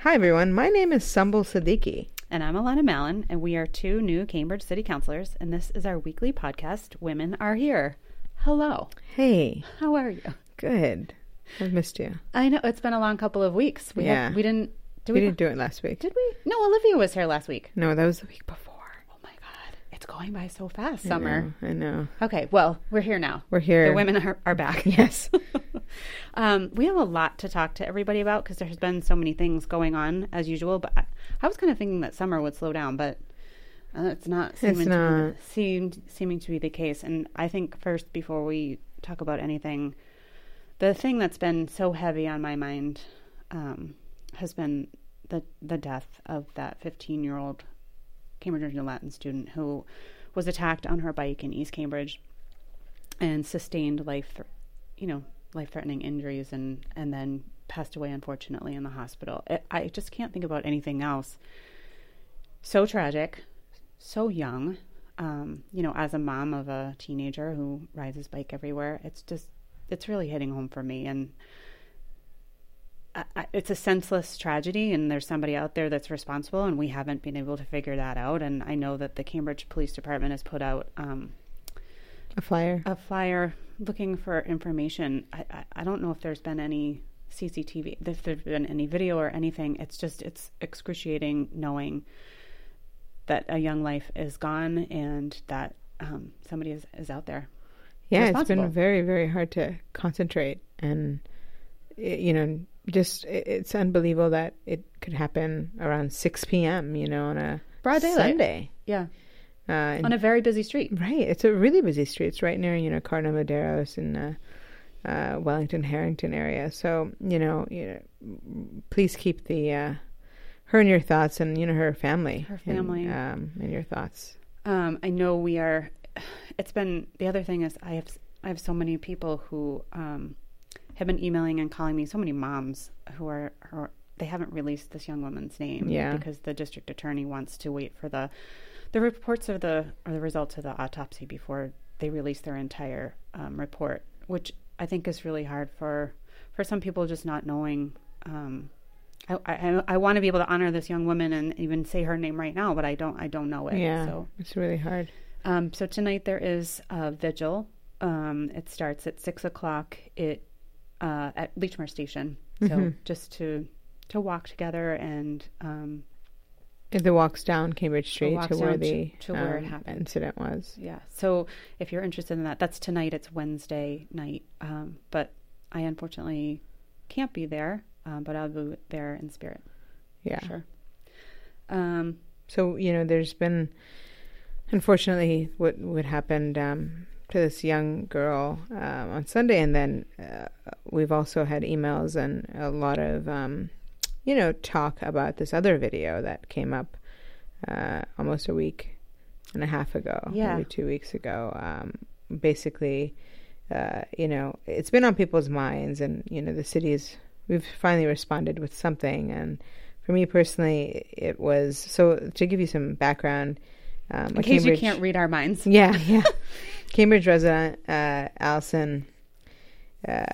Hi, everyone. My name is Sumbul Siddiqui. And I'm Alanna Mallon, and we are two new Cambridge City Councilors, and this is our weekly podcast, Women Are Here. Hello. Hey, How are you? good. I've missed you. I know it's been a long couple of weeks. We Yeah. had, we didn't did We we, didn't do it last week. did we? No, Olivia was here last week. No, that was the week before. It's going by so fast, I summer. know, I know. Okay, well, we're here now. We're here. The women are, are back. Yes. um, we have a lot to talk to everybody about because there's been so many things going on as usual. But I, I was kind of thinking that summer would slow down, but uh, it's not seeming, To, not. be, seemed, seeming to be the case. And I think first, before we talk about anything, the thing that's been so heavy on my mind um, has been the the death of that 15 year old Cambridge Rindge and Latin student who was attacked on her bike in East Cambridge and sustained life, you know, life threatening injuries and and then passed away unfortunately in the hospital. It, I just can't think about anything else. So tragic, so young. Um, you know, as a mom of a teenager who rides his bike everywhere, it's just it's really hitting home for me and. It's a senseless tragedy, and there's somebody out there that's responsible, and we haven't been able to figure that out. And I know that the Cambridge Police Department has put out um, A flyer. a flyer looking for information. I, I, I don't know if there's been any CCTV, if there's been any video or anything. It's just, it's excruciating knowing that a young life is gone and that um, somebody is, is out there. Yeah, it's been very, very hard to concentrate. And, you know, just it's unbelievable that it could happen around 6 p.m., you know, on a Broad daylight. Sunday. Yeah. Uh, On a very busy street. Right. It's a really busy street. It's right near, you know, Cardinal Medeiros and uh, uh, Wellington Harrington area. So, you know, you know, please keep the uh, her in your thoughts and you know her family. Her in, family. um, in your thoughts. Um, I know we are. It's been the other thing is I have I have so many people who um, have been emailing and calling me. So many moms who are, who are they haven't released this young woman's name Yeah. because the district attorney wants to wait for the the reports of the or the results of the autopsy before they release their entire um, report, which I think is really hard for for some people just not knowing. Um, I, I, I want to be able to honor this young woman and even say her name right now, but I don't I don't know it. yeah, So it's really hard. um, so tonight there is a vigil. Um, it starts at six o'clock. It uh, at Lechmere Station. So Mhm. just to to walk together and um, It walks down Cambridge Street to where down to- the to where it um, happened. incident was. yeah. So if you're interested in that, that's tonight. It's Wednesday night. Um, but I unfortunately can't be there. Um, but I'll be there in spirit. Yeah. Sure. Um, So you know, there's been, unfortunately, what what happened um, to this young girl um, on Sunday, and then uh, we've also had emails and a lot of, um, you know, talk about this other video that came up uh, almost a week and a half ago, Yeah. maybe two weeks ago. Um, basically, uh, you know, it's been on people's minds, and you know, the city's we've finally responded with something, and for me personally, it was so. To give you some background, um, in case you can't read our minds. yeah, yeah. Cambridge resident uh, Allison. Uh,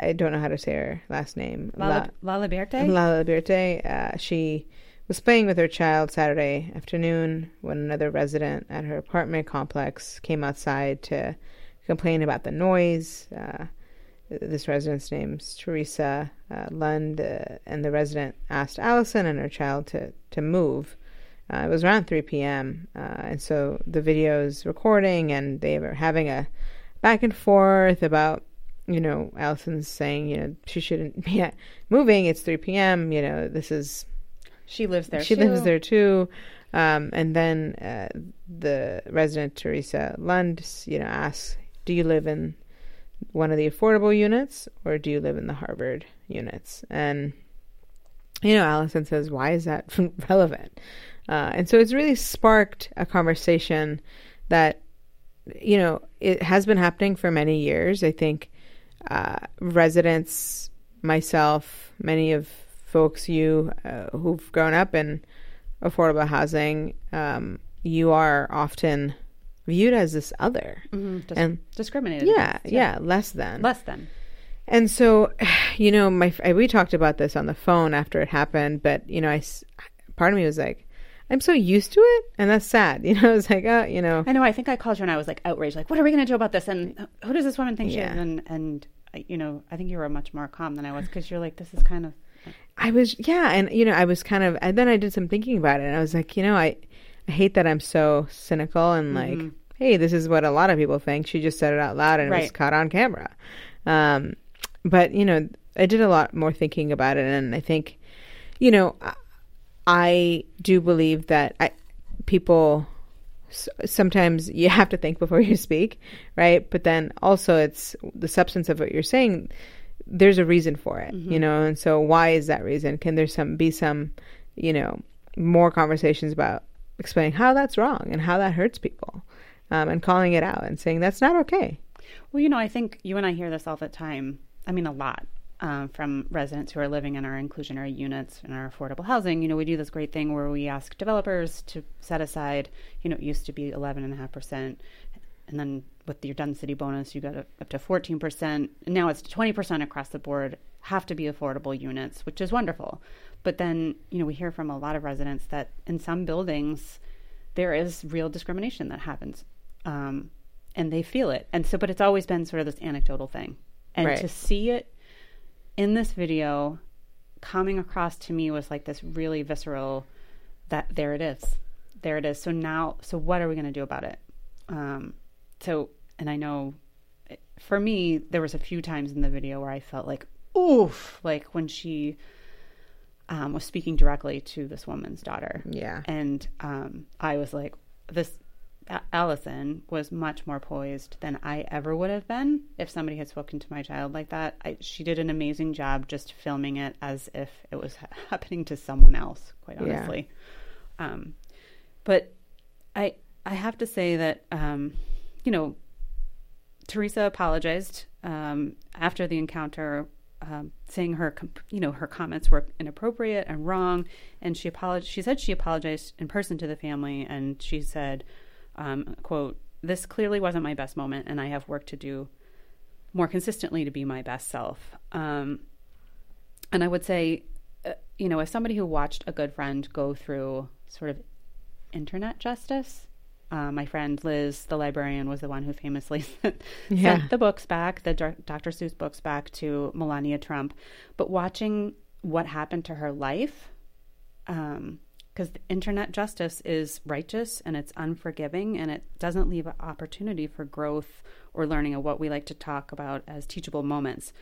I don't know how to say her last name. La, La Liberte. La Liberte. Uh, she was playing with her child Saturday afternoon when another resident at her apartment complex came outside to complain about the noise. Uh, this resident's name's Teresa uh, Lund, uh, and the resident asked Allison and her child to, to move. Uh, it was around 3 p.m., uh, and so the video is recording, and they were having a back and forth about, you know, Allison's saying, you know, she shouldn't be moving. It's 3 p.m., you know, this is She lives there. she too. lives there too. Um, and then uh, the resident Teresa Lund, you know, asks, "Do you live in one of the affordable units, or do you live in the Harvard units?" And you know, Allison says, "Why is that relevant?" Uh, and so it's really sparked a conversation that you know it has been happening for many years. I think uh, residents, myself, many of folks you uh, who've grown up in affordable housing, um, you are often viewed as this other Mhm, dis- and discriminated. yeah, against, yeah, less than. less than. And so, you know, my we talked about this on the phone after it happened, but you know, I part of me was like, I'm so used to it, and that's sad. You know, it's like, oh, you know. I know. I think I called you and I was like outraged, like, what are we going to do about this? And who does this woman think yeah. she is? And and you know, I think you were much more calm than I was because you're like, this is kind of. I was, yeah, and you know, I was kind of, and then I did some thinking about it, and I was like, you know, I, I hate that I'm so cynical and mm-hmm. like, hey, this is what a lot of people think. She just said it out loud and right. it was caught on camera. Um, but you know, I did a lot more thinking about it, and I think, you know, I do believe that I, people sometimes you have to think before you speak, right? But then also it's the substance of what you're saying. There's a reason for it, mm-hmm. you know, and so why is that reason? Can there some be some, you know, more conversations about explaining how that's wrong and how that hurts people, um, and calling it out and saying that's not okay. Well, you know, I think you and I hear this all the time. I mean, a lot um, from residents who are living in our inclusionary units in our affordable housing. You know, we do this great thing where we ask developers to set aside, you know, it used to be 11.5%. And then with your density bonus, you got up to 14%. Now it's 20% across the board, have to be affordable units, which is wonderful. But then, you know, we hear from a lot of residents that in some buildings, there is real discrimination that happens. Um, and they feel it. And so, but it's always been sort of this anecdotal thing. And right. to see it in this video coming across to me was like this really visceral that there it is. There it is. So now so what are we going to do about it? Um so and i know for me there was a few times in the video where i felt like oof like when she um, was speaking directly to this woman's daughter. Yeah. And um i was like this Allison was much more poised than I ever would have been if somebody had spoken to my child like that. I, she did an amazing job just filming it as if it was happening to someone else, quite honestly. Yeah. Um, but I I have to say that um, you know Teresa apologized um, after the encounter, um, saying her you know her comments were inappropriate and wrong, and she apologized. She said she apologized in person to the family, and she said um, quote, this clearly wasn't my best moment, and I have work to do more consistently to be my best self. Um, and I would say, uh, you know, as somebody who watched a good friend go through sort of internet justice, uh, my friend Liz, the librarian, was the one who famously sent, yeah. sent the books back, the Dr. Seuss books back to Melania Trump. But watching what happened to her life, um, because internet justice is righteous and it's unforgiving and it doesn't leave an opportunity for growth or learning of what we like to talk about as teachable moments.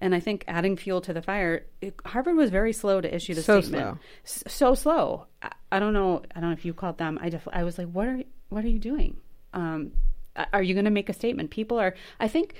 And I think adding fuel to the fire, it, Harvard was very slow to issue the so statement. Slow. S- so slow. I, I, don't know. I don't know if you called them. I def- I was like, what are what are you doing? Um, are you going to make a statement? People are. I think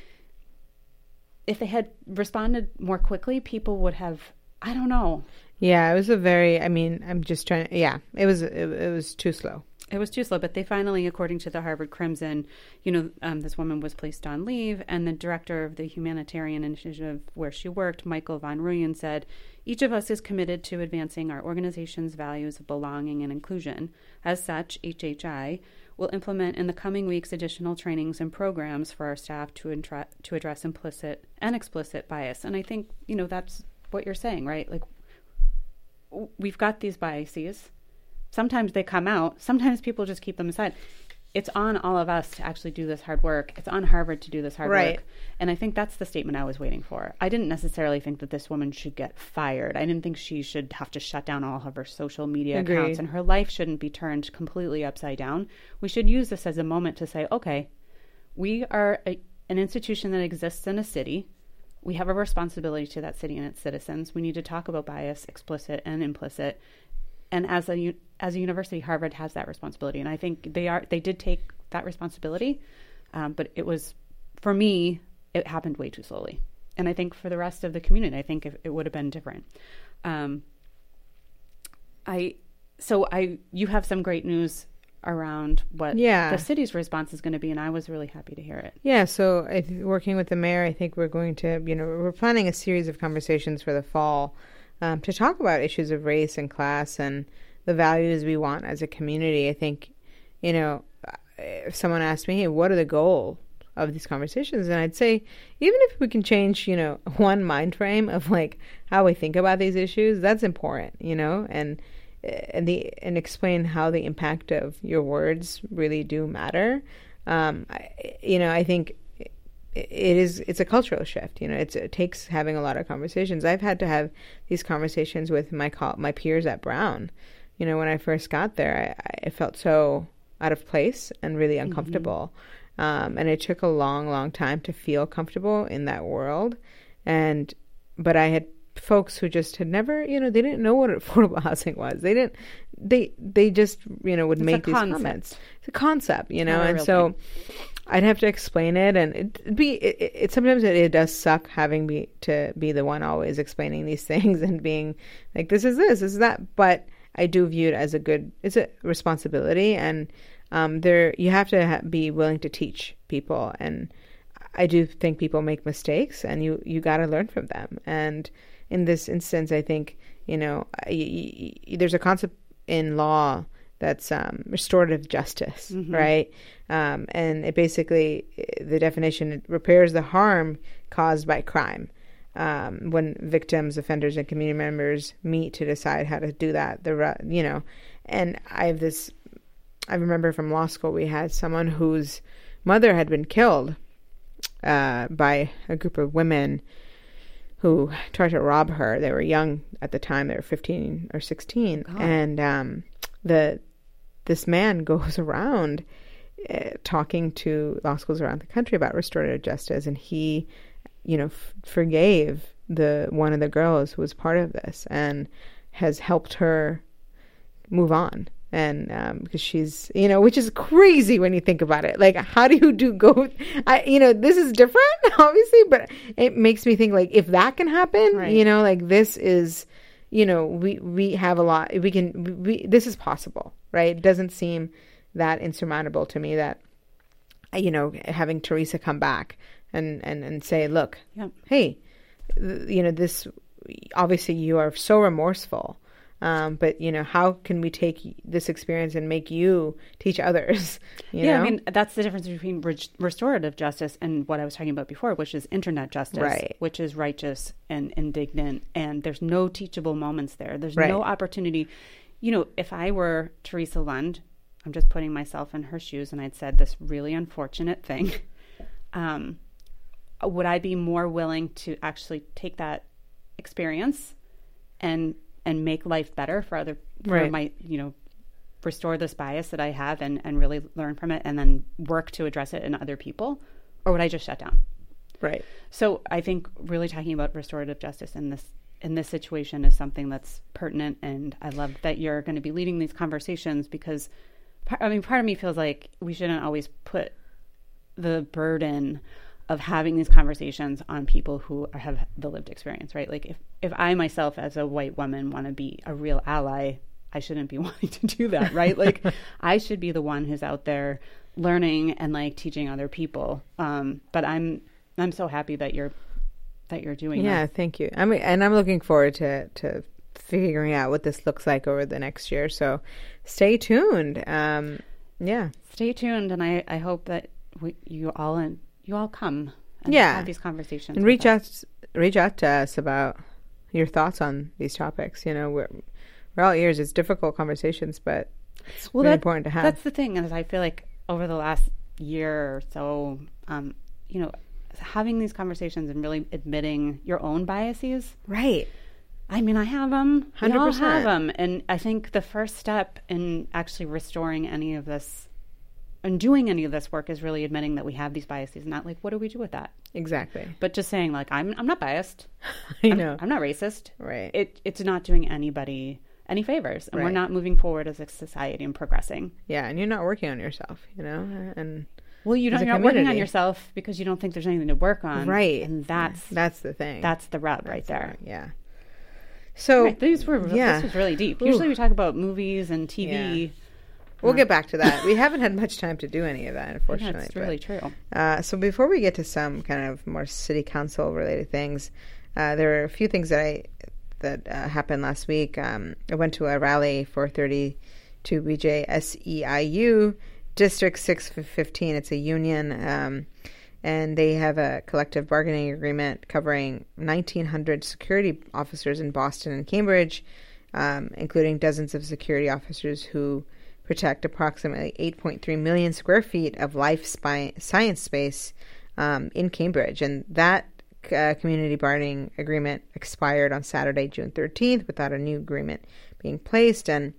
if they had responded more quickly, people would have. I don't know. Yeah, it was a very. I mean, I'm just trying. Yeah, it was. It, it was too slow. It was too slow, but they finally, according to the Harvard Crimson, you know, um, this woman was placed on leave, and the director of the humanitarian initiative where she worked, Michael VanRooyen, said, "Each of us is committed to advancing our organization's values of belonging and inclusion. As such, HHI will implement in the coming weeks additional trainings and programs for our staff to intra- to address implicit and explicit bias." And I think you know that's what you're saying, right? Like we've got these biases. Sometimes they come out. Sometimes people just keep them aside. It's on all of us to actually do this hard work. It's on Harvard to do this hard right. work. And I think that's the statement I was waiting for. I didn't necessarily think that this woman should get fired. I didn't think she should have to shut down all of her social media Agreed. accounts and her life shouldn't be turned completely upside down. We should use this as a moment to say, okay, we are a, an institution that exists in a city we have a responsibility to that city and its citizens. We need to talk about bias, explicit and implicit. And as a as a university, Harvard has that responsibility, and I think they are they did take that responsibility, um, but it was for me it happened way too slowly, and I think for the rest of the community, I think it, would have been different. Um, I so I you have some great news around what yeah. the city's response is going to be, and I was really happy to hear it. Yeah, so I th- working with the mayor, I think we're going to, you know, we're planning a series of conversations for the fall um, to talk about issues of race and class and the values we want as a community. I think, you know, if someone asked me, hey, what are the goals of these conversations. And I'd say, even if we can change, you know, one mind frame of like how we think about these issues, that's important, you know, and and the and explain how the impact of your words really do matter. Um, I, you know, I think it is it's a cultural shift you know it takes having a lot of conversations i've had to have these conversations with my co- my peers at brown you know when i first got there i, I felt so out of place and really mm-hmm. uncomfortable mm-hmm. um, and it took a long long time to feel comfortable in that world and but i had folks who just had never you know they didn't know what affordable housing was they didn't they they just you know would it's make these concept. comments it's a concept you know and so thing I'd have to explain it, and it be it, it sometimes it, it, does suck having be to be the one always explaining these things and being like this is this, this is that. But I do view it as a good it's a responsibility, and um, there you have to ha- be willing to teach people, and I do think people make mistakes, and you you got to learn from them. And in this instance, I think you know there's a concept in law that's um, restorative justice, mm-hmm. right? Um, and it basically, the definition it repairs the harm caused by crime. Um, when victims, offenders, and community members meet to decide how to do that, the you know, and I have this. I remember from law school we had someone whose mother had been killed uh, by a group of women who tried to rob her. They were young at the time; they were fifteen or sixteen, God. and um, the this man goes around uh, talking to law schools around the country about restorative justice, and he, you know, f- forgave the one of the girls who was part of this and has helped her move on and um, because she's you know which is crazy when you think about it like how do you do go i you know this is different obviously but it makes me think like if that can happen right. you know like this is you know we we have a lot we can we this is possible right it doesn't seem that insurmountable to me that you know having teresa come back and and and say look yep. hey you know this obviously you are so remorseful um, but you know, how can we take this experience and make you teach others? You yeah, know? I mean that's the difference between re- restorative justice and what I was talking about before, which is internet justice, right. which is righteous and indignant, and there's no teachable moments there. There's right. no opportunity. You know, if I were Teresa Lund, I'm just putting myself in her shoes, and I'd said this really unfortunate thing. Um, would I be more willing to actually take that experience and and make life better for other for right. my you know restore this bias that I have and and really learn from it and then work to address it in other people or would I just shut down? Right. So I think really talking about restorative justice in this in this situation is something that's pertinent and I love that you're going to be leading these conversations because I mean part of me feels like we shouldn't always put the burden of having these conversations on people who have the lived experience, right? Like if if I myself as a white woman want to be a real ally, I shouldn't be wanting to do that, right? like I should be the one who's out there learning and like teaching other people. Um, but I'm I'm so happy that you're that you're doing yeah, that. thank you. I mean, and I'm looking forward to to figuring out what this looks like over the next year. So stay tuned. Um, yeah, stay tuned, and I I hope that we, you all in, you all come and yeah. have these conversations and reach us. out reach out to us about your thoughts on these topics. You know, we're we're all ears. It's difficult conversations, but it's well, really that, important to have. That's the thing, is I feel like over the last year or so, um, you know, having these conversations and really admitting your own biases. Right. I mean, I have them. 100%. We all have them, and I think the first step in actually restoring any of this and doing any of this work is really admitting that we have these biases, not like what do we do with that? Exactly. But just saying like I'm I'm not biased. I know. I'm not racist. Right. It it's not doing anybody any favors, and right. we're not moving forward as a society and progressing. Yeah, and you're not working on yourself, you know, and well, you don't, you're not working on yourself because you don't think there's anything to work on, right? And that's that's the thing. That's the rub that's right there. The, yeah. So right, these were yeah. this was really deep. Ooh. Usually we talk about movies and TV. Yeah We'll get back to that. we haven't had much time to do any of that, unfortunately. That's really true. Uh, so before we get to some kind of more city council related things, uh, there are a few things that I that uh, happened last week. Um, I went to a rally for 32 BJ SEIU District 615. It's a union. Um, and they have a collective bargaining agreement covering 1,900 security officers in Boston and Cambridge, um, including dozens of security officers who protect approximately 8.3 million square feet of life spy- science space um, in Cambridge. And that uh, community bargaining agreement expired on Saturday, June 13th, without a new agreement being placed. And,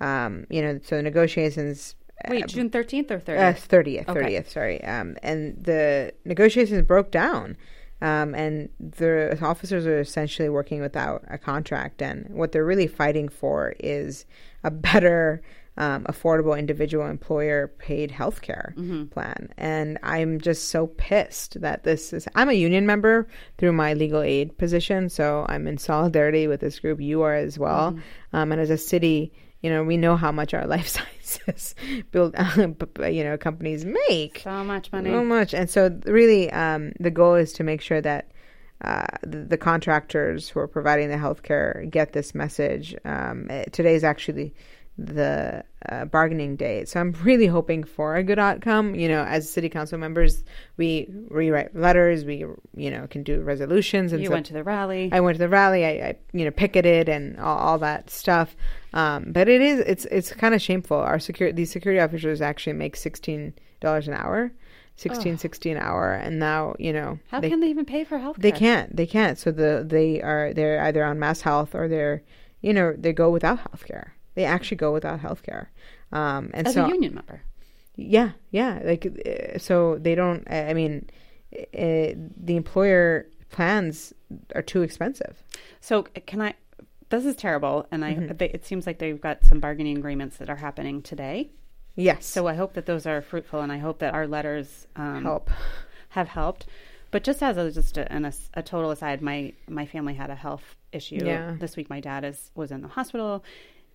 um, you know, so negotiations. Wait, June 13th or 30th? Uh, 30th, 30th, Okay. sorry. Um, and the negotiations broke down. Um, and the officers are essentially working without a contract. And what they're really fighting for is a better, um, affordable individual employer paid health care plan. And I'm just so pissed that this is. I'm a union member through my legal aid position. So I'm in solidarity with this group. You are as well. Um, and as a city, you know, we know how much our life sciences build, you know, companies make So much money. so much. And so, really, um, the goal is to make sure that uh, the, the contractors who are providing the healthcare get this message. Um, eh, today is actually the uh, bargaining day, so I'm really hoping for a good outcome. You know, as city council members, we rewrite letters, we you know can do resolutions, and you so went to the rally. I went to the rally. I, I you know picketed and all, all that stuff. Um, but it is it's it's kind of shameful. Our security these security officers actually make sixteen dollars an hour, sixteen Oh. sixty an hour, and now you know How they, can they even pay for health they can't they can't. So the they are they're either on MassHealth or they're you know they go without health care. They actually go without health care. Um, and As so a union member. yeah, yeah. Like, uh, so they don't. I mean, uh, the employer plans are too expensive. So can I? This is terrible, and I. Mm-hmm. They, it seems like they've got some bargaining agreements that are happening today. Yes. So I hope that those are fruitful, and I hope that our letters um, help. have helped. But just as a, just a, an, a total aside, my my family had a health issue Yeah. this week. My dad is was in the hospital,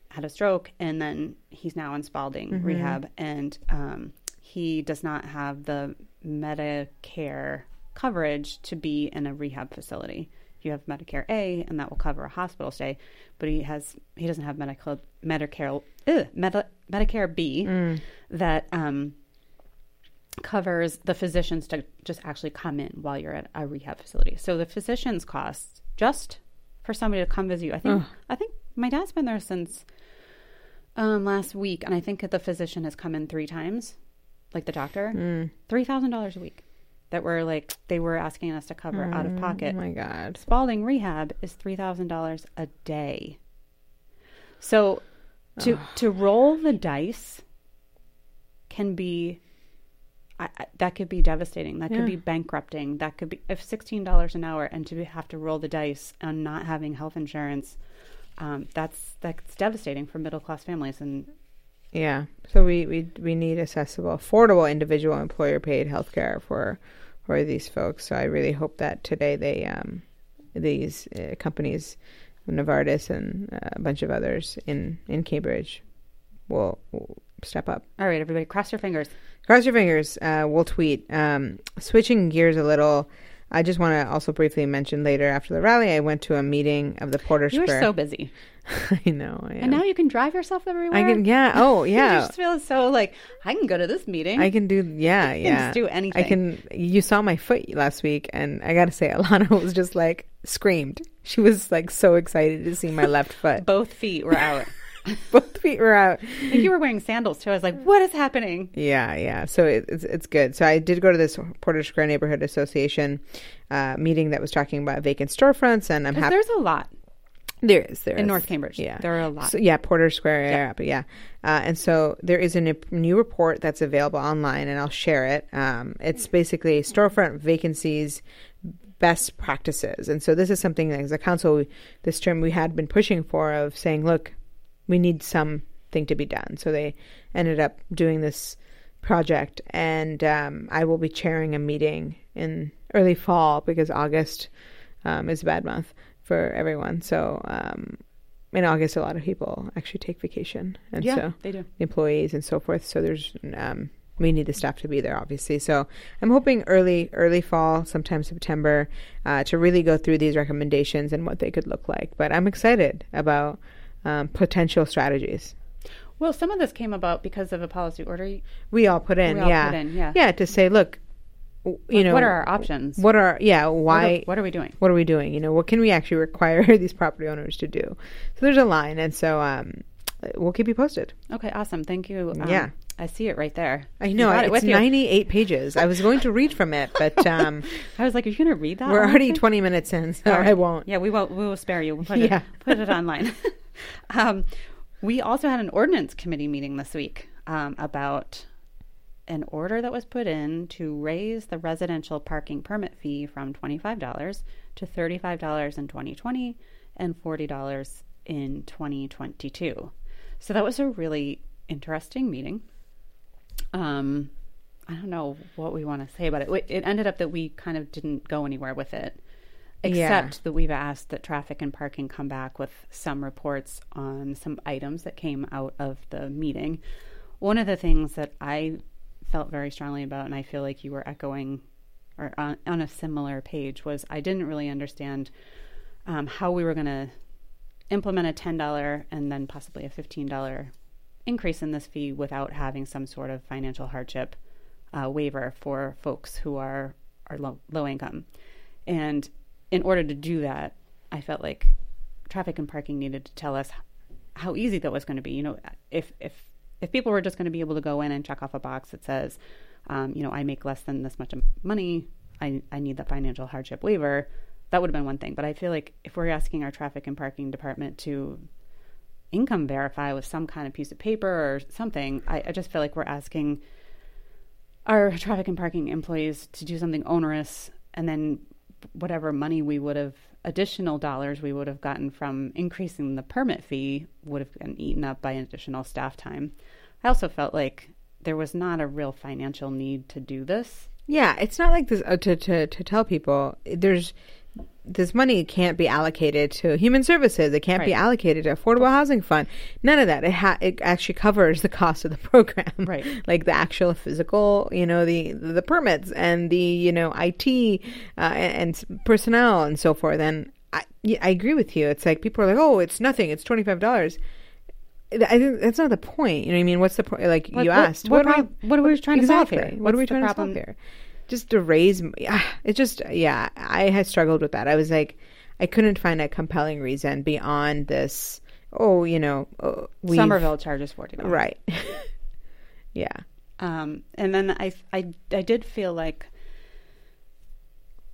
had a stroke, and then he's now in Spalding Mm-hmm. rehab, and um, he does not have the Medicare coverage to be in a rehab facility. You have Medicare A, and that will cover a hospital stay, but he has he doesn't have medical Medicare ugh, Medi- Medicare B Mm. that um, covers the physicians to just actually come in while you're at a rehab facility. So the physicians cost just for somebody to come visit you. I think Ugh. I think my dad's been there since um, last week, and I think the physician has come in three times, like the doctor, Mm. three thousand dollars a week. That were like they were asking us to cover out of pocket. Oh my god. Spalding rehab is three thousand dollars a day. So to to roll the dice can be I, I, that could be devastating. That Yeah. could be bankrupting. That could be if sixteen dollars an hour and to have to roll the dice on not having health insurance. Um, that's that's devastating for middle class families. And Yeah. So we, we we need accessible, affordable individual employer paid health care for for these folks. So I really hope that today they um these uh, companies, Novartis and uh, a bunch of others in in Cambridge, will, will step up. all right, everybody, cross your fingers. Cross your fingers. Uh, we'll tweet. Um, switching gears a little. I just want to also briefly mention later after the rally, I went to a meeting of the Porter You were so busy, I know. I and now you can drive yourself everywhere. I can. Yeah. Oh, You yeah. just feel so like I can go to this meeting. I can do. Yeah. can Yeah. just do anything. I can. You saw my foot last week, and I got to say, Alanna was just like screamed. She was like so excited to see my left foot. Both feet were out. Both feet were out. I think you were wearing sandals too. I was like, what is happening? Yeah, yeah. So it, it's it's good. So I did go to this Porter Square Neighborhood Association uh, meeting that was talking about vacant storefronts, and I'm happy. there's a lot There is there in is. North Cambridge. Yeah. There are a lot. So, yeah, Porter Square area, but yeah. Uh, and so there is a n- new report that's available online, and I'll share it. Um, it's basically storefront vacancies, best practices. And so this is something that as a council, this term we had been pushing for of saying, look, we need something to be done. So they ended up doing this project, and um, I will be chairing a meeting in early fall because August um, is a bad month for everyone. So um, in August, a lot of people actually take vacation, and yeah, so they do. employees and so forth. So there's um, we need the staff to be there, obviously. So I'm hoping early early fall, sometime September, uh, to really go through these recommendations and what they could look like. But I'm excited about um, potential strategies. Well, some of this came about because of a policy order. We all put in, We all yeah, put in, yeah. yeah, to say, look, you know what are our options? what are yeah What why are, what are we doing? what are we doing? You know, what can we actually require these property owners to do? So there's a line, and so um, we'll keep you posted. Okay, awesome. Thank you. Um, Yeah. I see it right there. I know it it's 98 pages. I was going to read from it, but um, I was like, "Are you going to read that?" we're already 20 minutes in, so right. I won't. Yeah, we won't. We will spare you. We'll put Yeah. it put it online. Um, we also had an ordinance committee meeting this week um, about an order that was put in to raise the residential parking permit fee from twenty five dollars to thirty five dollars in twenty twenty and forty dollars in twenty twenty two. So that was a really interesting meeting. Um, I don't know what we want to say about. It- It ended up that we kind of didn't go anywhere with it Yeah. except that we've asked that traffic and parking come back with some reports on some items that came out of the meeting. One of the things that I felt very strongly about, and I feel like you were echoing or on, on a similar page, was I didn't really understand um, how we were going to implement a $10 and then possibly a $15 increase in this fee without having some sort of financial hardship uh, waiver for folks who are, are low, low income. And in order to do that, I felt like traffic and parking needed to tell us how easy that was going to be. You know, if if if people were just going to be able to go in and check off a box that says, um, you know, I make less than this much money, I I need the financial hardship waiver, that would have been one thing. But I feel like if we're asking our traffic and parking department to income verify with some kind of piece of paper or something, I, I just feel like we're asking our traffic and parking employees to do something onerous and then whatever money we would have additional dollars we would have gotten from increasing the permit fee would have been eaten up by additional staff time. I also felt like there was not a real financial need to do this. Yeah, it's not like this uh, to, to to tell people there's this money can't be allocated to human services. It can't be allocated to affordable housing fund. None of that. It ha- it actually covers the cost of the program, Right. like the actual physical, you know, the the permits and the you know IT uh, and, and personnel and so forth. And I I agree with you. It's like people are like, oh, it's nothing. It's twenty five dollars. I think that's not the point. You know what I mean? What's the point? Like What- you what- asked, what are we- what are we trying to solve here? What are we What's trying to solve here? Just to raise, it just yeah. I had struggled with that. I was like, I couldn't find a compelling reason beyond this. Oh, you know, we've- Somerville charges forty dollars. right? yeah, Um, and then I, I, I did feel like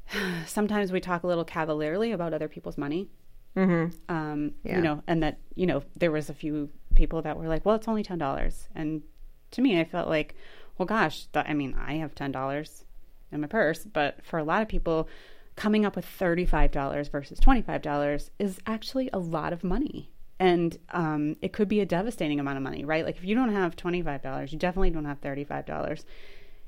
sometimes we talk a little cavalierly about other people's money. mm-hmm. Um, Yeah. You know, and that you know there was a few people that were like, "Well, it's only ten dollars," and to me, I felt like, "Well, gosh, th- I mean, I have ten dollars in my purse, but for a lot of people, coming up with thirty-five dollars versus twenty-five dollars is actually a lot of money." And um, it could be a devastating amount of money, right? Like if you don't have twenty-five dollars, you definitely don't have thirty-five dollars,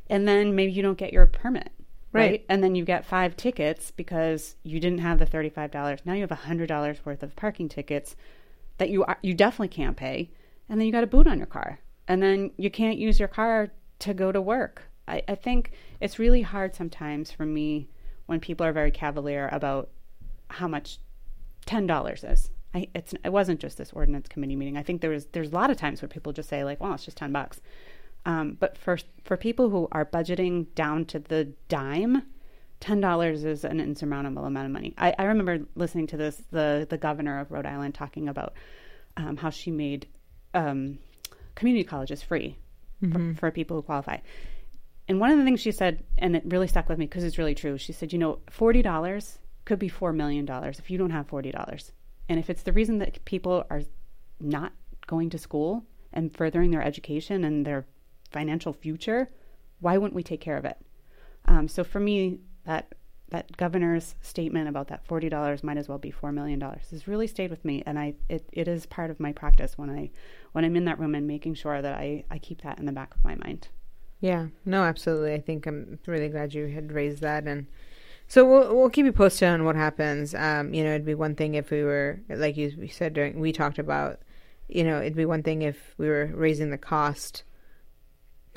and then maybe you don't get your permit, Right. right? And then you get five tickets because you didn't have the thirty-five dollars. Now you have hundred dollars worth of parking tickets that you are, you definitely can't pay, and then you got a boot on your car, and then you can't use your car to go to work. I, I think it's really hard sometimes for me when people are very cavalier about how much ten dollars is. I, it's it wasn't just this ordinance committee meeting. I think there was there's a lot of times where people just say like, well, it's just ten bucks. Um, but for for people who are budgeting down to the dime, ten dollars is an insurmountable amount of money. I, I remember listening to this the the governor of Rhode Island talking about um, how she made um, community colleges free for, for people who qualify. And one of the things she said, and it really stuck with me because it's really true. She said, you know, forty dollars could be four million dollars if you don't have forty dollars, and if it's the reason that people are not going to school and furthering their education and their financial future, why wouldn't we take care of it? Um, so for me, that that governor's statement about that forty dollars might as well be four million dollars has really stayed with me, and I it, it is part of my practice when I when I'm in that room and making sure that I I keep that in the back of my mind. Yeah. No, absolutely. I think I'm really glad you had raised that, and so we'll we'll keep you posted on what happens. Um, you know, it'd be one thing if we were like you said during we talked about. You know, it'd be one thing if we were raising the cost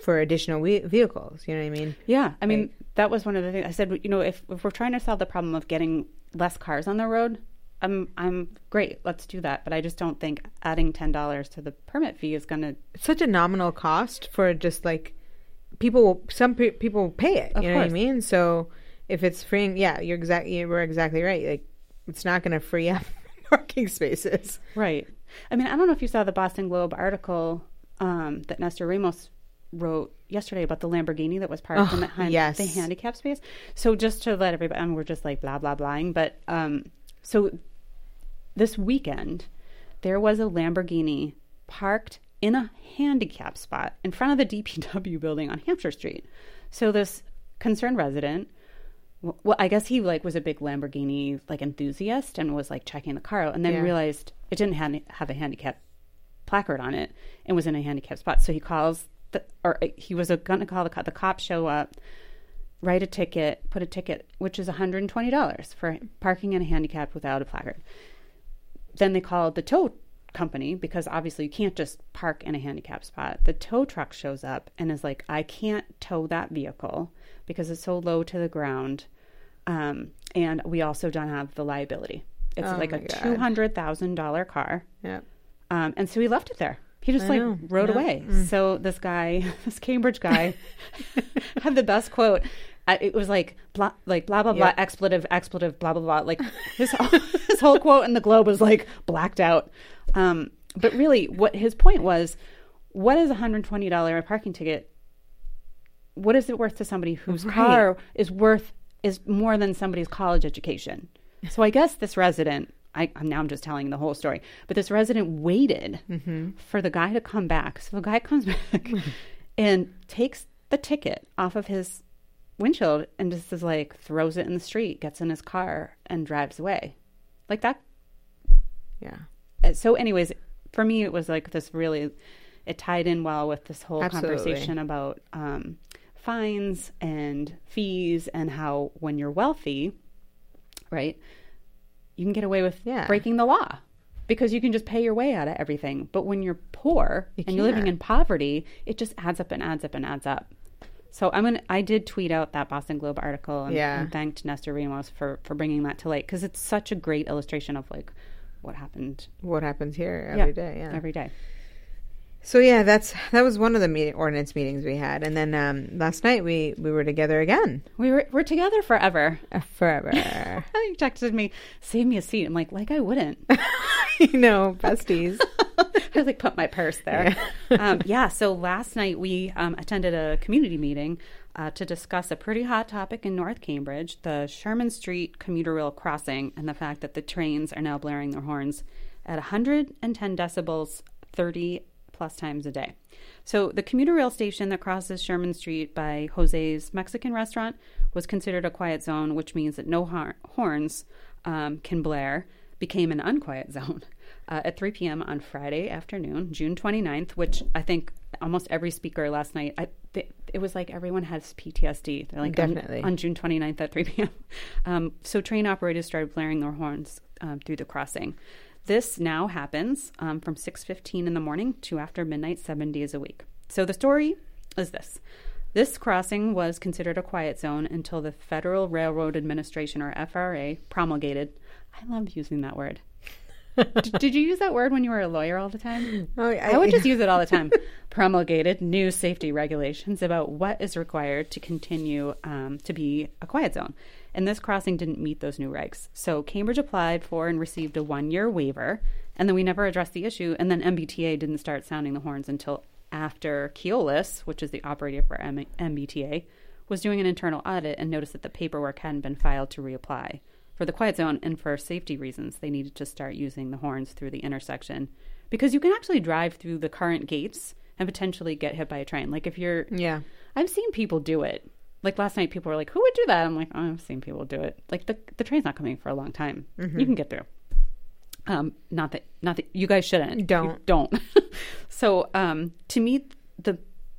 for additional we- vehicles. You know what I mean? Yeah, I mean Right. that was one of the things I said. You know, if if we're trying to solve the problem of getting less cars on the road, I'm I'm great. Let's do that. But I just don't think adding ten dollars to the permit fee is going to. It's such a nominal cost for just like people will some pe- people will pay it. Of you know what I mean? So if it's freeing, yeah, you're exactly you were exactly right. Like it's not going to free up parking spaces. Right. I mean, I don't know if you saw the Boston Globe article um, that Nestor Ramos wrote yesterday about the Lamborghini that was parked Oh, in the, hand- yes. the handicap space. So just to let everybody, I mean, we're just like blah blah blahing, but um, so this weekend there was a Lamborghini parked in a handicap spot in front of the DPW building on Hampshire Street. So this concerned resident well, I guess he like was a big Lamborghini like enthusiast and was like checking the car out, and then Yeah. realized it didn't have, have a handicap placard on it and was in a handicap spot. So he calls the or uh, he was going to call the cop. The cops show up, write a ticket, put a ticket, which is one hundred and twenty dollars for parking in a handicap without a placard. Then they called the tow company because obviously you can't just park in a handicap spot. The tow truck shows up and is like, I can't tow that vehicle because it's so low to the ground. Um, and we also don't have the liability. It's Oh like a two hundred thousand dollar car. Yeah. Um, and so he left it there. He just I like know. rode Yeah. away. Mm. So this guy, this Cambridge guy, had the best quote. It was like blah, like blah blah blah, Yeah. expletive, expletive, blah blah blah. Like his his whole quote in the Globe was like blacked out. Um, but really, what his point was, what is a hundred twenty dollar a parking ticket? What is it worth to somebody whose Right. car is worth is more than somebody's college education? So I guess this resident, I I'm- now I'm just telling the whole story, but this resident waited Mm-hmm. for the guy to come back. So the guy comes back and takes the ticket off of his windshield and just is like throws it in the street, gets in his car and drives away. Like that. Yeah. So anyways, for me it was like this really it tied in well with this whole Absolutely. conversation about um, fines and fees and how when you're wealthy, right, you can get away with Yeah. breaking the law because you can just pay your way out of everything. But when you're poor You and you're living in poverty, it just adds up and adds up and adds up. So I'm gonna. I did tweet out that Boston Globe article and, Yeah. and thanked Nestor Ramos for for bringing that to light because it's such a great illustration of like what happened What happens here Yeah. every day? Yeah. every day. So yeah, that's that was one of the meeting, ordinance meetings we had, and then um, last night we we were together again We were we're together forever. uh, forever. He texted me, "Save me a seat." I'm like, like I wouldn't. you know, besties. I like put my purse there. Yeah. Um, yeah. So last night we um, attended a community meeting uh, to discuss a pretty hot topic in North Cambridge: the Sherman Street commuter rail crossing, and the fact that the trains are now blaring their horns at 110 decibels, 30 plus times a day. So the commuter rail station that crosses Sherman Street by Jose's Mexican restaurant was considered a quiet zone, which means that no har- horns um, can blare. Became an unquiet zone uh, at 3 p.m. on Friday afternoon, June 29th, which I think almost every speaker last night, I, th- it was like everyone has PTSD. They're like, on- Definitely. On, June 29th at 3 p.m. Um, so train operators started blaring their horns um, through the crossing. This now happens um, from 6:15 in the morning to after midnight, seven days a week. So the story is this: this crossing was considered a quiet zone until the Federal Railroad Administration, or FRA, promulgated. I love using that word. Did you use that word when you were a lawyer all the time? Oh, I would just use it all the time. Promulgated new safety regulations about what is required to continue um, to be a quiet zone. And this crossing didn't meet those new regs. So Cambridge applied for and received a one year waiver. And then we never addressed the issue. And then MBTA didn't start sounding the horns until after Keolis, which is the operator for M- MBTA, was doing an internal audit and noticed that the paperwork hadn't been filed to reapply. For the quiet zone and for safety reasons, they needed to start using the horns through the intersection because you can actually drive through the current gates and potentially get hit by a train. Like if you're, yeah. I've seen people do it. Like last night, people were like, "Who would do that?" I'm like, oh, "I've seen people do it." Like the the train's not coming for a long time. You can get through. Um, not that not that you guys shouldn't. Don't. You don't. so um, to meet the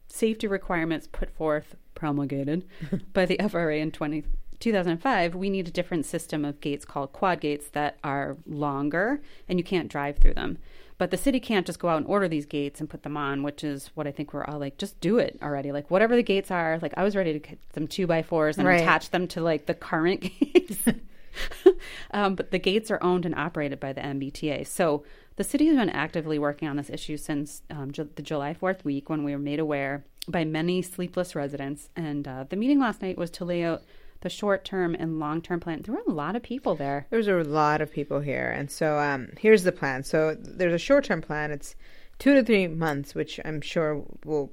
safety requirements put forth promulgated by the FRA in 20, 2005, we need a different system of gates called quad gates that are longer and you can't drive through them. But the city can't just go out and order these gates and put them on, which is what I think we're all like, just do it already. Like whatever the gates are, like I was ready to get some two by fours and Right. attach them to like the current gates. um, but the gates are owned and operated by the MBTA. So the city has been actively working on this issue since um, Ju- the July 4th week when we were made aware by many sleepless residents. And uh, the meeting last night was to lay out the short term and long term plan. There were a lot of people there. There's a lot of people here, and so um, here's the plan. So there's a short term plan. It's two to three months, which I'm sure will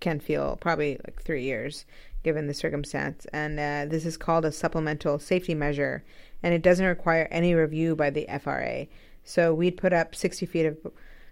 can feel probably like three years given the circumstance. And uh, this is called a supplemental safety measure, and it doesn't require any review by the FRA. So we'd put up 60 feet of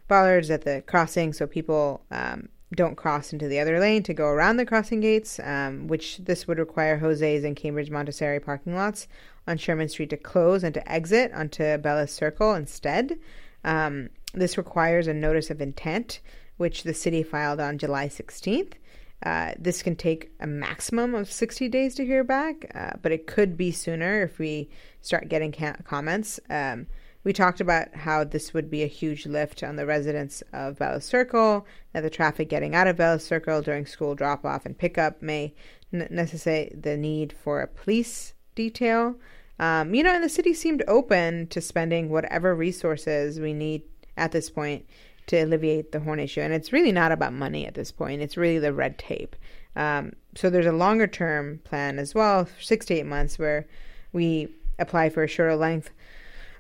bollards at the crossing so people um, don't cross into the other lane to go around the crossing gates, um, which this would require Jose's and Cambridge Montessori parking lots on Sherman Street to close and to exit onto Bellis Circle instead. Um, this requires a notice of intent, which the city filed on July 16th. Uh, this can take a maximum of 60 days to hear back, uh, but it could be sooner if we start getting ca- comments. Um, we talked about how this would be a huge lift on the residents of Bellis Circle, that the traffic getting out of Bellis Circle during school drop off and pickup may n- necessitate the need for a police detail. Um, you know, and the city seemed open to spending whatever resources we need at this point to alleviate the horn issue. And it's really not about money at this point, it's really the red tape. Um, so there's a longer term plan as well, six to eight months, where we apply for a shorter length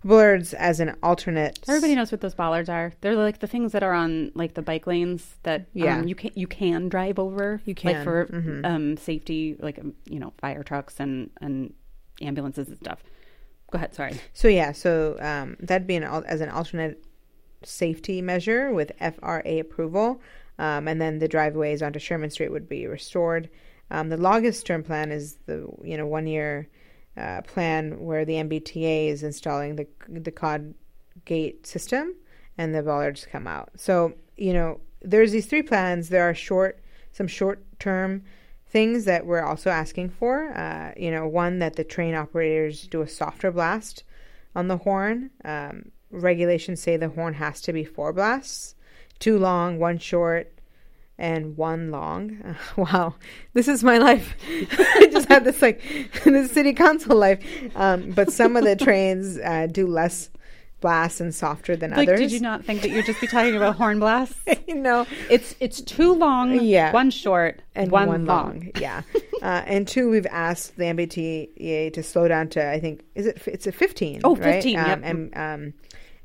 bollards as an alternate. Everybody knows what those bollards are. They're like the things that are on like the bike lanes that Yeah. um, you can you can drive over. You like can, for mhm. um, safety, like um, you know fire trucks and and ambulances and stuff. Go ahead. Sorry. So yeah, so um, that'd be an as an alternate safety measure with FRA approval, um, and then the driveways onto Sherman Street would be restored. Um, the longest term plan is the you know one year uh, plan where the MBTA is installing the the quad gate system and the bollards come out. So you know there's these three plans. There are short some short term things that we're also asking for. Uh, you know, one that the train operators do a softer blast on the horn. Um, regulations say the horn has to be four blasts, two long, one short, and one long. wow, this is my life. I just had this like this city council life. Um, but some of the trains uh, do less blasts and softer than Like, others. did you not think that you'd just be talking about horn blasts? no, It's it's too long. Yeah. One short and one, one, long. long. yeah. Uh, and two, we've asked the MBTA to slow down to I think is it it's a fifteen. Oh, right? 15, Um, yep. and um,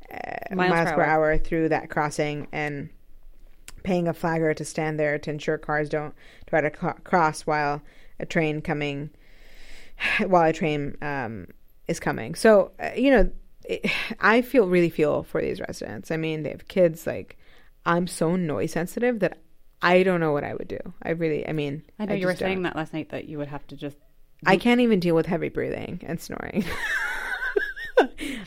uh, Miles miles, per per, hour. hour. through that crossing and paying a flagger to stand there to ensure cars don't try to cro- cross while a train coming while a train um, is coming. So uh, you know, it, I feel really feel for these residents. I mean, they have kids. Like, I'm so noise sensitive that I don't know what I would do. I really, I mean, I know you were saying don't. that last night that you would have to just. I can't even deal with heavy breathing and snoring.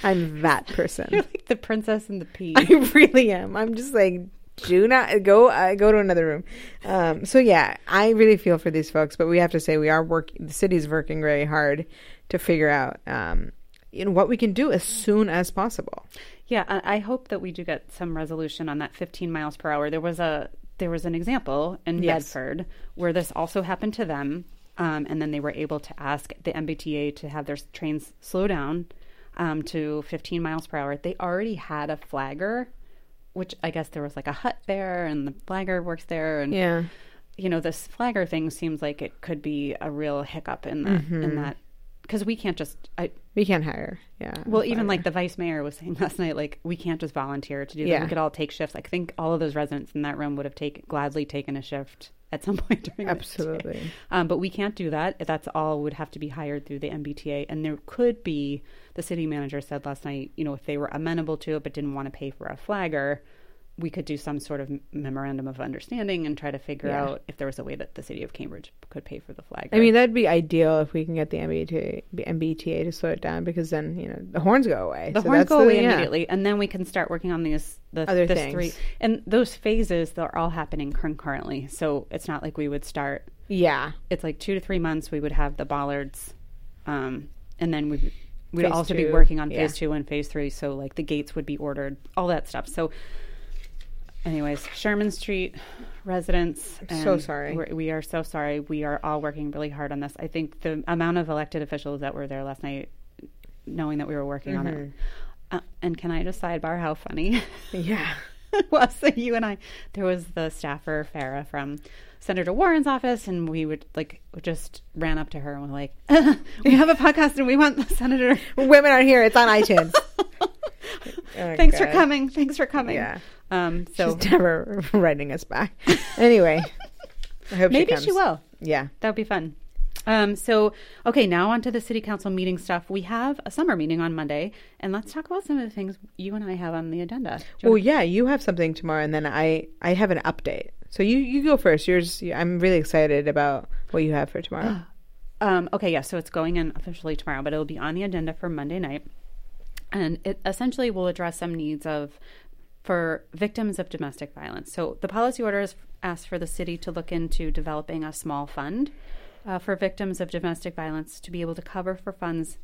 I'm that person. You're like the princess and the pea. I really am. I'm just like, do not go. Uh, go to another room. Um, so yeah, I really feel for these folks, but we have to say we are working. The city's working very hard to figure out, um, you know, what we can do as soon as possible. Yeah, I hope that we do get some resolution on that 15 miles per hour. There was a there was an example in Yes. Bedford where this also happened to them, um, and then they were able to ask the MBTA to have their trains slow down um, to 15 miles per hour. They already had a flagger, which I guess there was like a hut there, and the flagger works there, and Yeah. you know this flagger thing seems like it could be a real hiccup in that in that because we can't just I, We can't hire. Yeah. well, even like the vice mayor was saying last night, like we can't just volunteer to do that. Yeah. We could all take shifts. I think all of those residents in that room would have taken gladly taken a shift at some point during absolutely. Um, but we can't do that. That's all would have to be hired through the MBTA. And there could be the city manager said last night, you know, if they were amenable to it but didn't want to pay for a flagger, we could do some sort of memorandum of understanding and try to figure Yeah. out if there was a way that the city of Cambridge could pay for the flagger. I mean, that'd be ideal if we can get the MBTA, MBTA to slow it down because then you know the horns go away. the So horns that's go the- away yeah. immediately, and then we can start working on these the Other this things. three and those phases. They're all happening concurrently, so it's not like we would start. Yeah. It's like two to three months. We would have the bollards, um, and then we we'd Phase also be working on yeah. phase two and phase three. So like the gates would be ordered, all that stuff. So, anyways, Sherman Street residents. So sorry. we're, we are so sorry. We are all working really hard on this. I think the amount of elected officials that were there last night, knowing that we were working on it. Mhm. Uh, and can I just sidebar how funny? Yeah. well, so you and I, there was the staffer Farah from Senator Warren's office, and we would like just ran up to her and was like, "We have a podcast, and we want the senator." Women are here. It's on iTunes. oh, Thanks God. for coming. Thanks for coming. Yeah. Um. So She's never writing us back. Anyway, I hope maybe she, she will. Yeah, that would be fun. Um, so, okay, now on to the city council meeting stuff. We have a summer meeting on Monday, and let's talk about some of the things you and I have on the agenda. Well, yeah, you have something tomorrow, and then I I have an update. So you you go first. Yours. I'm really excited about what you have for tomorrow. um, okay, yeah. So it's going in officially tomorrow, but it'll be on the agenda for Monday night, and it essentially will address some needs of for victims of domestic violence. So the policy order has asked for the city to look into developing a small fund uh, for victims of domestic violence to be able to cover for funds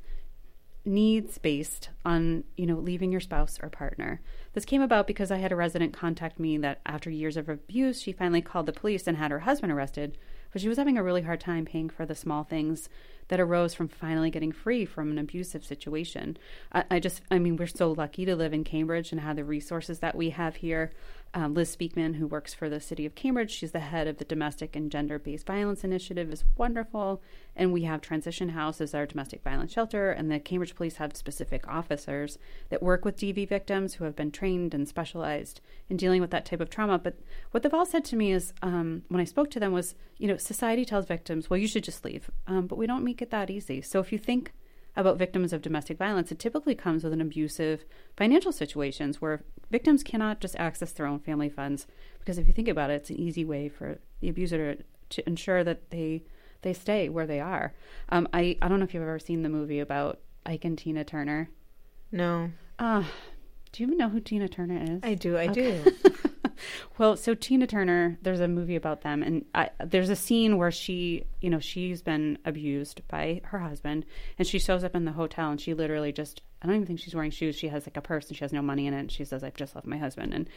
needs based on you know leaving your spouse or partner. This came about because i had a resident contact me that after years of abuse she finally called the police and had her husband arrested but she was having a really hard time paying for the small things that arose from finally getting free from an abusive situation. I, I just i mean we're so lucky to live in cambridge and have the resources that we have here um, Liz Speakman, who works for the city of Cambridge, she's the head of the Domestic and Gender Based Violence Initiative, is wonderful. And we have Transition House as our domestic violence shelter, and the Cambridge Police have specific officers that work with DV victims who have been trained and specialized in dealing with that type of trauma. But what they've all said to me is, um, when I spoke to them, was, you know, society tells victims, well, you should just leave, um, but we don't make it that easy. So if you think about victims of domestic violence, it typically comes with an abusive financial situations where victims cannot just access their own family funds because if you think about it, it's an easy way for the abuser to, to ensure that they they stay where they are. Um, I I don't know if you've ever seen the movie about Ike and Tina Turner. No. Uh, do you even know who Tina Turner is? I do. I okay. do. well, so Tina Turner, there's a movie about them, and I, there's a scene where she, you know, she's been abused by her husband, and she shows up in the hotel, and she literally just, I don't even think she's wearing shoes. She has like a purse, and she has no money in it. And she says, "I've just left my husband," and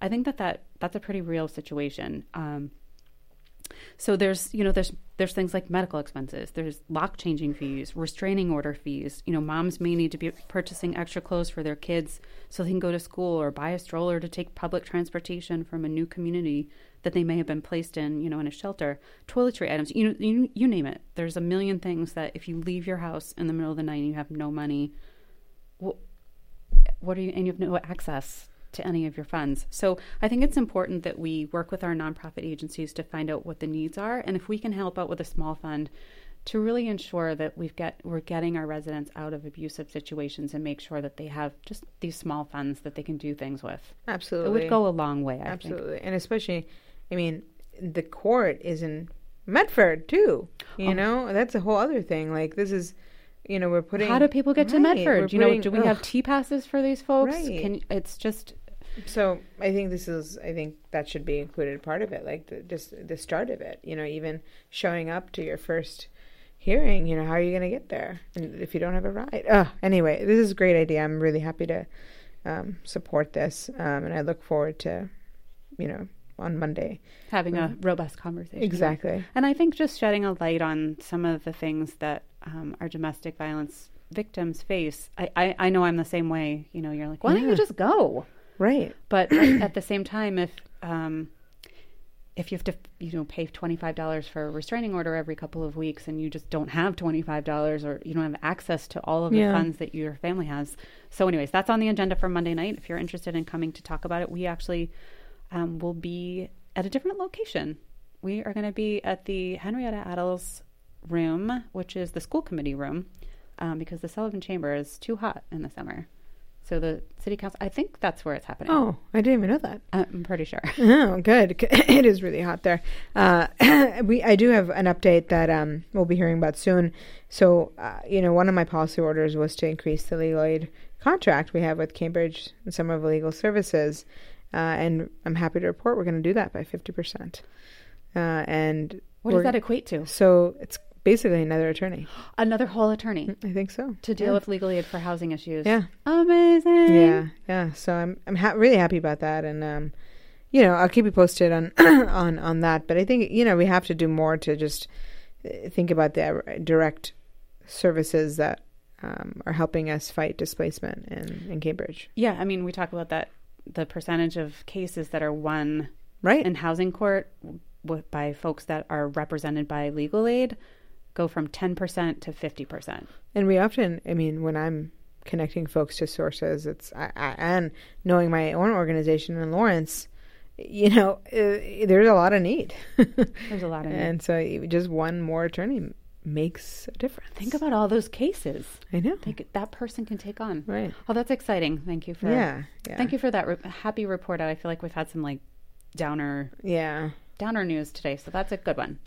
I think that that that's a pretty real situation. Um, so there's you know there's there's things like medical expenses, there's lock changing fees, restraining order fees. You know, moms may need to be purchasing extra clothes for their kids so they can go to school or buy a stroller to take public transportation from a new community that they may have been placed in, you know, in a shelter. Toiletry items, you know, you, you name it. There's a million things that if you leave your house in the middle of the night and you have no money, what, what are you and you have no access to any of your funds. So I think it's important that we work with our nonprofit agencies to find out what the needs are, and if we can help out with a small fund to really ensure that we've get we're getting our residents out of abusive situations and make sure that they have just these small funds that they can do things with. Absolutely, it would go a long way. I Absolutely, think. and especially, I mean, the court is in Medford too. You oh. know, that's a whole other thing. Like this is you know we're putting how do people get right, to medford you know do we ugh. have t passes for these folks right. can it's just so I think this is I think that should be included part of it, like the, just the start of it. You know, even showing up to your first hearing. You know, how are you going to get there and if you don't have a ride? Oh, anyway, this is a great idea. I'm really happy to um, support this, um, and I look forward to, you know, on Monday having a robust conversation. Exactly, and I think just shedding a light on some of the things that um, our domestic violence victims face. I, I, I know I'm the same way. You know, you're like, why yeah. don't you just go? Right. But at the same time, if um, if you have to, you know, pay twenty five dollars for a restraining order every couple of weeks, and you just don't have twenty five dollars, or you don't have access to all of the yeah. funds that your family has. So, anyways, that's on the agenda for Monday night. If you're interested in coming to talk about it, we actually um, will be at a different location. We are going to be at the Henrietta Attles room, which is the school committee room, um, because the Sullivan Chamber is too hot in the summer. So the city council, I think that's where it's happening. Oh, I didn't even know that. I'm pretty sure. Oh, good. It is really hot there. Uh, we, I do have an update that um, we'll be hearing about soon. So, uh, you know, one of my policy orders was to increase the legal aid contract we have with Cambridge and Somerville Legal Services, uh, and I'm happy to report we're going to do that by 50%. Uh, and what does that equate to? So it's basically another attorney. Another whole attorney. Mm, I think so. To deal yeah. with legal aid for housing issues. Yeah. Amazing. Yeah. Yeah. So I'm I'm ha- really happy about that, and um, you know, I'll keep you posted on on on that. But I think you know we have to do more to just uh, think about the direct services that um, are helping us fight displacement in in Cambridge. Yeah. I mean, we talk about that the percentage of cases that are won Right. in housing court by folks that are represented by legal aid go from 10% to 50%. And we often, I mean, when I'm connecting folks to sources, it's I, I, and knowing my own organization in Lawrence, you know, uh, there's a lot of need, There's a lot of need. and so just one more attorney makes a difference. Think about all those cases I know, that person can take on. right? Oh, that's exciting. Thank you for Yeah, yeah, Thank you for that re- happy report out. I feel like we've had some like downer Yeah. downer news today, so that's a good one.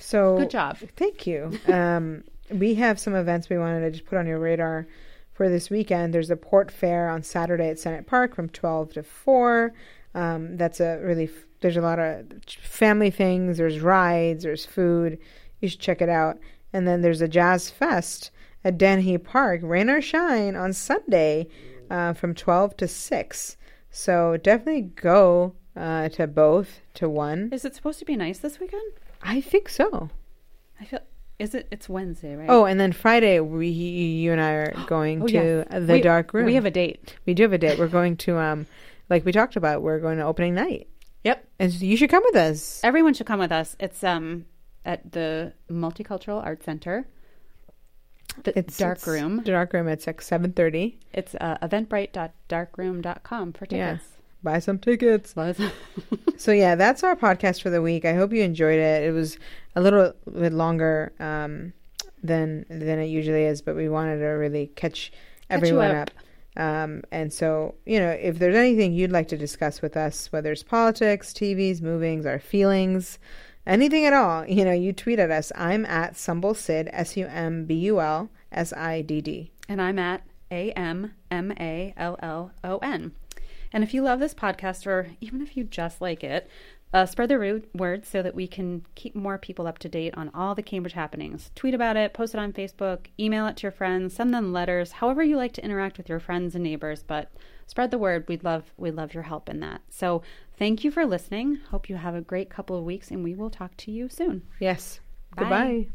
So Good job. Thank you. Um, we have some events we wanted to just put on your radar for this weekend. There's a port fair on Saturday at Sennott Park from 12 to 4. Um, that's a really, f- there's a lot of family things. There's rides, there's food. You should check it out. And then there's a jazz fest at Danehy Park, rain or shine, on Sunday uh, from 12 to 6. So definitely go uh, to both, to one. Is it supposed to be nice this weekend? I think so. I feel is it it's Wednesday, right? Oh, and then Friday, we you and I are going Oh, to yes. the We- dark room. We have a date. we do have a date. We're going to um, like we talked about. We're going to opening night, Yep. and so you should come with us. Everyone should come with us. It's um at the Multicultural Art Center. The It's dark it's room. The dark room. It's like seven thirty. It's uh, eventbrite.darkroom.com for Yeah. Tickets. Buy some tickets. So yeah, that's our podcast for the week. I hope you enjoyed it. It was a little bit longer um, than than it usually is, but we wanted to really catch, Catch everyone up. up. Um, and so, you know, if there's anything you'd like to discuss with us, whether it's politics, TVs, movings, our feelings, anything at all, you know, you tweet at us. I'm at Sumbul Sid, S U M B U L S I D D. And I'm at A M M A L L O N. And if you love this podcast, or even if you just like it, uh, spread the word so that we can keep more people up to date on all the Cambridge happenings. Tweet about it, post it on Facebook, email it to your friends, send them letters, however you like to interact with your friends and neighbors. But spread the word. We'd love we'd love your help in that. So thank you for listening. Hope you have a great couple of weeks, and we will talk to you soon. Yes. Bye. Goodbye.